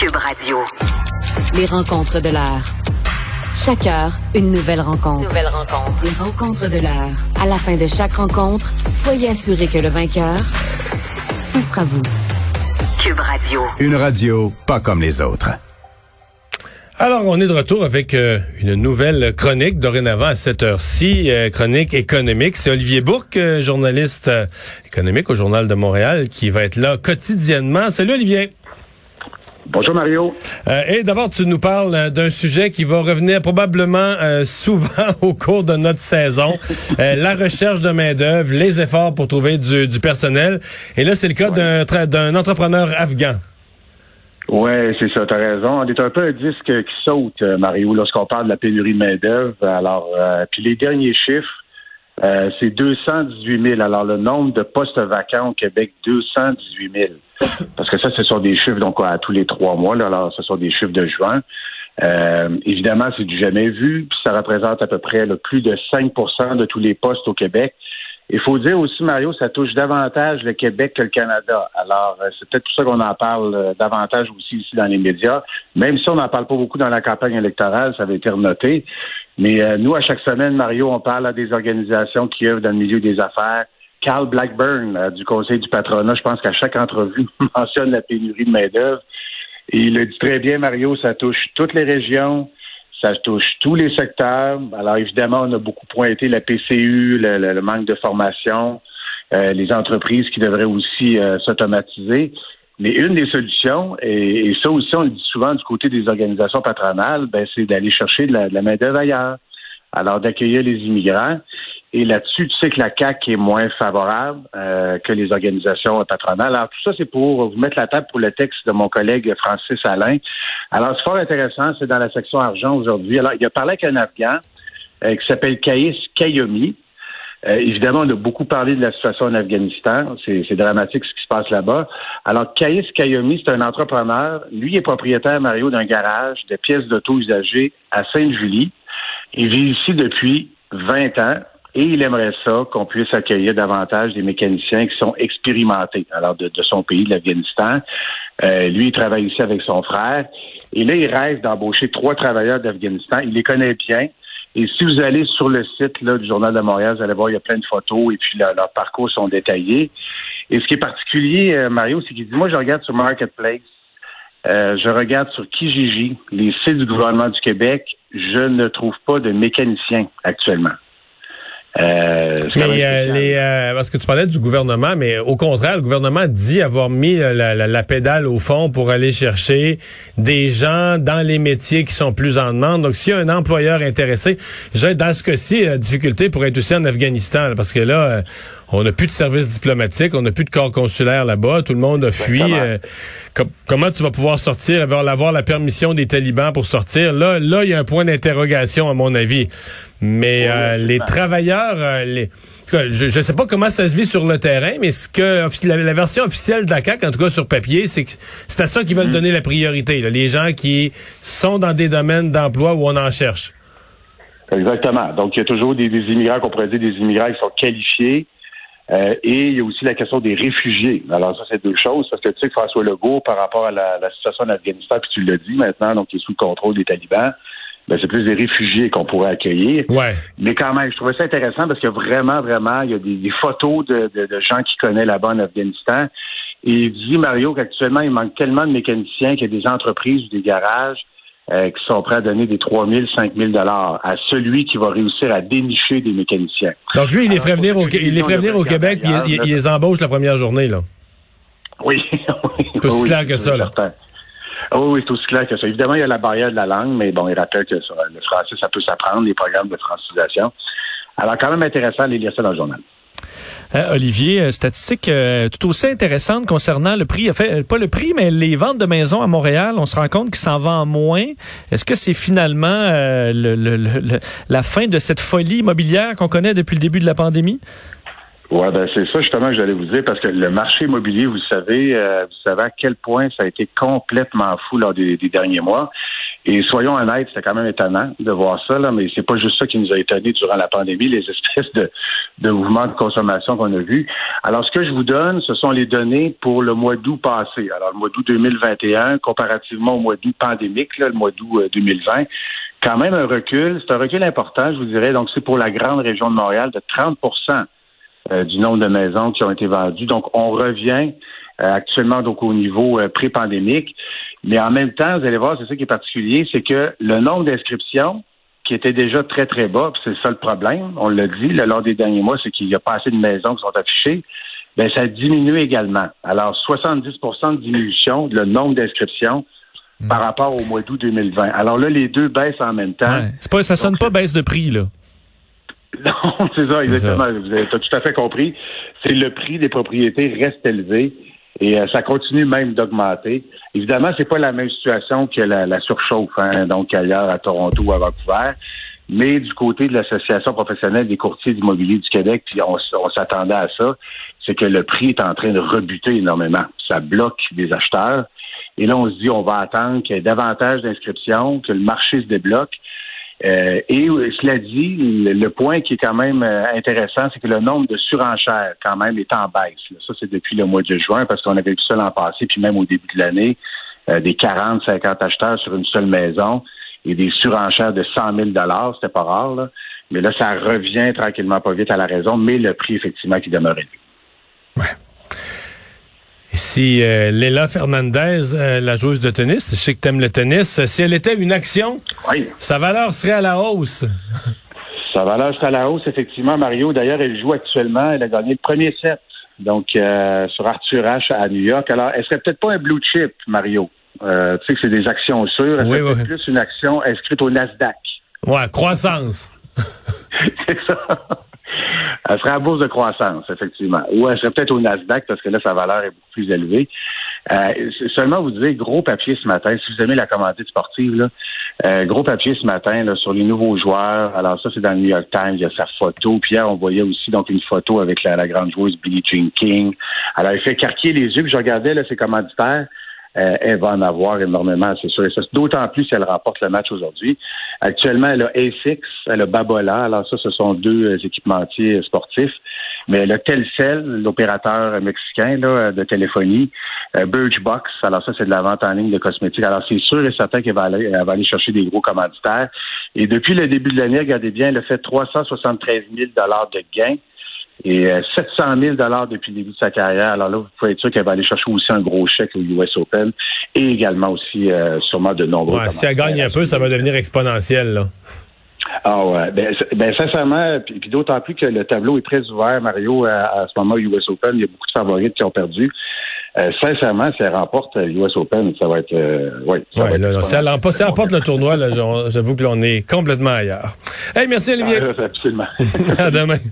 Cube Radio. Les rencontres de l'heure. Chaque heure, une nouvelle rencontre. Nouvelle rencontre. Les rencontres de l'heure. À la fin de chaque rencontre, soyez assurés que le vainqueur, ce sera vous. Cube Radio. Une radio pas comme les autres. Alors, on est de retour avec euh, une nouvelle chronique dorénavant à cette heure-ci, euh, chronique économique. C'est Olivier Bourque, euh, journaliste euh, économique au Journal de Montréal, qui va être là quotidiennement. Salut Olivier. Bonjour Mario. Euh, et d'abord, tu nous parles euh, d'un sujet qui va revenir probablement euh, souvent au cours de notre saison, Euh, la recherche de main-d'œuvre, les efforts pour trouver du, du personnel. Et là, c'est le cas d'un tra- d'un entrepreneur afghan. Ouais, c'est ça, tu as raison. On est un peu un disque qui saute, euh, Mario, lorsqu'on parle de la pénurie de main-d'œuvre. Alors, euh, puis les derniers chiffres, euh, c'est 218 000. Alors, le nombre de postes vacants au Québec, 218 000. Parce que ça, ce sont des chiffres, donc, à tous les trois mois. Là, alors, ce sont des chiffres de juin. Euh, évidemment, c'est du jamais vu, puis ça représente à peu près là, plus de 5% de tous les postes au Québec. Il faut dire aussi, Mario, ça touche davantage le Québec que le Canada. Alors, euh, c'est peut-être pour ça qu'on en parle euh, davantage aussi ici dans les médias. Même si on n'en parle pas beaucoup dans la campagne électorale, ça avait été renoté. Mais euh, nous, à chaque semaine, Mario, on parle à des organisations qui œuvrent dans le milieu des affaires. Carl Blackburn, euh, du Conseil du patronat, je pense qu'à chaque entrevue, mentionne la pénurie de main-d'œuvre. Il le dit très bien, Mario, ça touche toutes les régions, ça touche tous les secteurs. Alors évidemment, on a beaucoup pointé la PCU, le, le- le manque de formation, euh, les entreprises qui devraient aussi euh, s'automatiser. Mais une des solutions, et, et ça aussi on le dit souvent du côté des organisations patronales, ben, c'est d'aller chercher de la, la main-d'œuvre ailleurs. Alors d'accueillir les immigrants. Et là-dessus, tu sais que la CAQ est moins favorable euh, que les organisations patronales. Alors, tout ça, c'est pour vous mettre la table pour le texte de mon collègue Francis Alain. Alors, c'est fort intéressant, c'est dans la section argent aujourd'hui. Alors, il a parlé avec un Afghan euh, qui s'appelle Kaïs Kayomi. Euh, évidemment, on a beaucoup parlé de la situation en Afghanistan. C'est dramatique ce qui se passe là-bas. Alors, Kaïs Kayomi, c'est un entrepreneur. Lui est propriétaire, Mario, d'un garage de pièces d'auto usagées à Sainte-Julie. Il vit ici depuis 20 ans et il aimerait ça qu'on puisse accueillir davantage des mécaniciens qui sont expérimentés, alors de, de son pays, de l'Afghanistan. Euh, lui, il travaille ici avec son frère. Et là, il rêve d'embaucher trois travailleurs d'Afghanistan. Il les connaît bien. Et si vous allez sur le site là, du Journal de Montréal, vous allez voir, il y a plein de photos et puis leur- leurs parcours sont détaillés. Et ce qui est particulier, euh, Mario, c'est qu'il dit, moi, je regarde sur Marketplace, euh, je regarde sur Kijiji, les sites du gouvernement du Québec, je ne trouve pas de mécaniciens actuellement. Euh, Mais euh, les, euh, parce que tu parlais du gouvernement, mais au contraire, le gouvernement dit avoir mis euh, la, la- la pédale au fond pour aller chercher des gens dans les métiers qui sont plus en demande. Donc, s'il y a un employeur intéressé, j'ai dans ce cas-ci, la difficulté pour être aussi en Afghanistan, là, parce que là, euh, on n'a plus de service diplomatique, on n'a plus de corps consulaire là-bas, tout le monde a fui. Euh, com- comment tu vas pouvoir sortir, avoir, avoir la permission des talibans pour sortir? Là, là, il y a un point d'interrogation, à mon avis. Mais Oui, euh, les travailleurs, euh, les- je ne sais pas comment ça se vit sur le terrain, mais ce que la, la version officielle de la CAQ, en tout cas sur papier, c'est que c'est à ça qu'ils veulent Mm. donner la priorité. là. les gens qui sont dans des domaines d'emploi où on en cherche. Exactement. Donc, il y a toujours des, des immigrants, qu'on pourrait dire des immigrants qui sont qualifiés. Euh, et il y a aussi la question des réfugiés. Alors, ça, c'est deux choses, parce que tu sais que François Legault, par rapport à la, la situation en Afghanistan, puis tu l'as dit maintenant, donc qui est sous le contrôle des talibans, ben, c'est plus des réfugiés qu'on pourrait accueillir. Ouais. Mais quand même, je trouvais ça intéressant parce que vraiment, vraiment, il y a des, des photos de, de- de gens qui connaissent là-bas en Afghanistan. Et il dit, Mario, qu'actuellement, il manque tellement de mécaniciens qu'il y a des entreprises ou des garages euh, qui sont prêts à donner des 3 000, 5 000 dollars à celui qui va réussir à dénicher des mécaniciens. Donc lui, il les ferait venir au, il les ferait venir au Québec, puis il, les embauche la première journée. là. Oui. C'est aussi clair que ça, là. certain. Ah Oui, oui, c'est aussi clair que ça. Évidemment, il y a la barrière de la langue, mais bon, il rappelle que le français, ça peut s'apprendre, les programmes de francisation. Alors, quand même intéressant de lire ça dans le journal. Euh, Olivier, euh, statistique euh, tout aussi intéressante concernant le prix. En fait, euh, pas le prix, mais les ventes de maisons à Montréal. On se rend compte qu'il s'en vend moins. Est-ce que c'est finalement le- le- le- le- la fin de cette folie immobilière qu'on connaît depuis le début de la pandémie? Oui, ben c'est ça justement que j'allais vous dire, parce que le marché immobilier, vous savez, vous savez à quel point ça a été complètement fou lors des derniers mois. Et soyons honnêtes, c'était quand même étonnant de voir ça, là, mais c'est pas juste ça qui nous a étonnés durant la pandémie, les espèces de, de mouvements de consommation qu'on a vus. Alors, ce que je vous donne, ce sont les données pour le mois d'août passé. Alors, le mois d'août 2021, comparativement au mois d'août pandémique, là, le mois d'août 2020, quand même un recul. C'est un recul important, je vous dirais. Donc, c'est pour la grande région de Montréal de 30% euh, du nombre de maisons qui ont été vendues. Donc, on revient euh, actuellement donc au niveau euh, pré-pandémique. Mais en même temps, vous allez voir, c'est ça qui est particulier, c'est que le nombre d'inscriptions qui était déjà très, très bas, c'est ça le problème, on l'a dit, le lors des derniers mois, c'est qu'il n'y a pas assez de maisons qui sont affichées, bien, ça diminue également. Alors, 70% de diminution, le nombre d'inscriptions hmm. par rapport au mois d'août 2020. Alors là, les deux baissent en même temps. Ouais. Pas, ça sonne pas baisse de prix, là. Non, c'est ça, exactement. Vous avez tout à fait compris. C'est le prix des propriétés reste élevé. Et euh, ça continue même d'augmenter. Évidemment, c'est pas la même situation que la, surchauffe, hein, donc ailleurs à Toronto ou à Vancouver. Mais du côté de l'Association professionnelle des courtiers d'immobilier du Québec, puis on, s'attendait à ça, c'est que le prix est en train de rebuter énormément. Ça bloque des acheteurs. Et là, on se dit, on va attendre qu'il y ait davantage d'inscriptions, que le marché se débloque. Euh, et cela dit, le, point qui est quand même euh, intéressant, c'est que le nombre de surenchères, quand même, est en baisse. Ça, c'est depuis le mois de juin, parce qu'on avait vu ça l'an passé, puis même au début de l'année, euh, des 40, 50 acheteurs sur une seule maison et des surenchères de 100 000 c'était pas rare. Là. Mais là, ça revient tranquillement pas vite à la raison, mais le prix, effectivement, qui demeure élevé. Ouais. Si euh, Léla Fernandez, euh, la joueuse de tennis, je sais que tu aimes le tennis, si elle était une action, sa valeur serait à la hausse. Sa valeur serait à la hausse, effectivement, Mario. D'ailleurs, elle joue actuellement, elle a gagné le premier set, donc euh, sur Arthur H à New York. Alors, elle serait peut-être pas un blue chip, Mario. tu sais que c'est des actions sûres. Elle serait plus une action inscrite au Nasdaq. Ouais, croissance. c'est ça. Elle serait à bourse de croissance, effectivement. Ou elle serait peut-être au Nasdaq parce que là, sa valeur est beaucoup plus élevée. Euh, seulement vous disiez gros papier ce matin. Si vous aimez la commandite sportive, là, euh, gros papier ce matin là, sur les nouveaux joueurs. Alors ça, c'est dans le New York Times. Il y a sa photo. Puis hier, on voyait aussi donc une photo avec la, grande joueuse Billie Jean King. Alors, il fait carquer les yeux. Puis je regardais là, ses commanditaires. Euh, elle va en avoir énormément, c'est sûr. D'autant plus si elle remporte le match aujourd'hui. Actuellement, elle a ASICS, elle a Babola. Alors ça, ce sont deux euh, équipementiers sportifs. Mais a Telcel, l'opérateur mexicain là, de téléphonie, euh, Birchbox. Alors ça, c'est de la vente en ligne de cosmétiques. Alors c'est sûr et certain qu'elle va aller, elle va aller chercher des gros commanditaires. Et depuis le début de l'année, regardez bien, elle a fait 373 000 de gains et 700 euh, 000 depuis le début de sa carrière. Alors là, vous pouvez être sûr qu'elle va aller chercher aussi un gros chèque au US Open et également aussi euh, sûrement de nombreux. si elle gagne un peu, ça va devenir exponentiel. Là. Ah ouais, ben, ben sincèrement, puis, d'autant plus que le tableau est très ouvert, Mario, à, ce moment US Open, il y a beaucoup de favorites qui ont perdu. Euh, sincèrement, si elle remporte US Open, ça va être, oui. Ouais, non, si, elle remporte, si elle remporte le tournoi, j'avoue que l'on est complètement ailleurs. Hey, merci Olivier. Ah, absolument. à demain.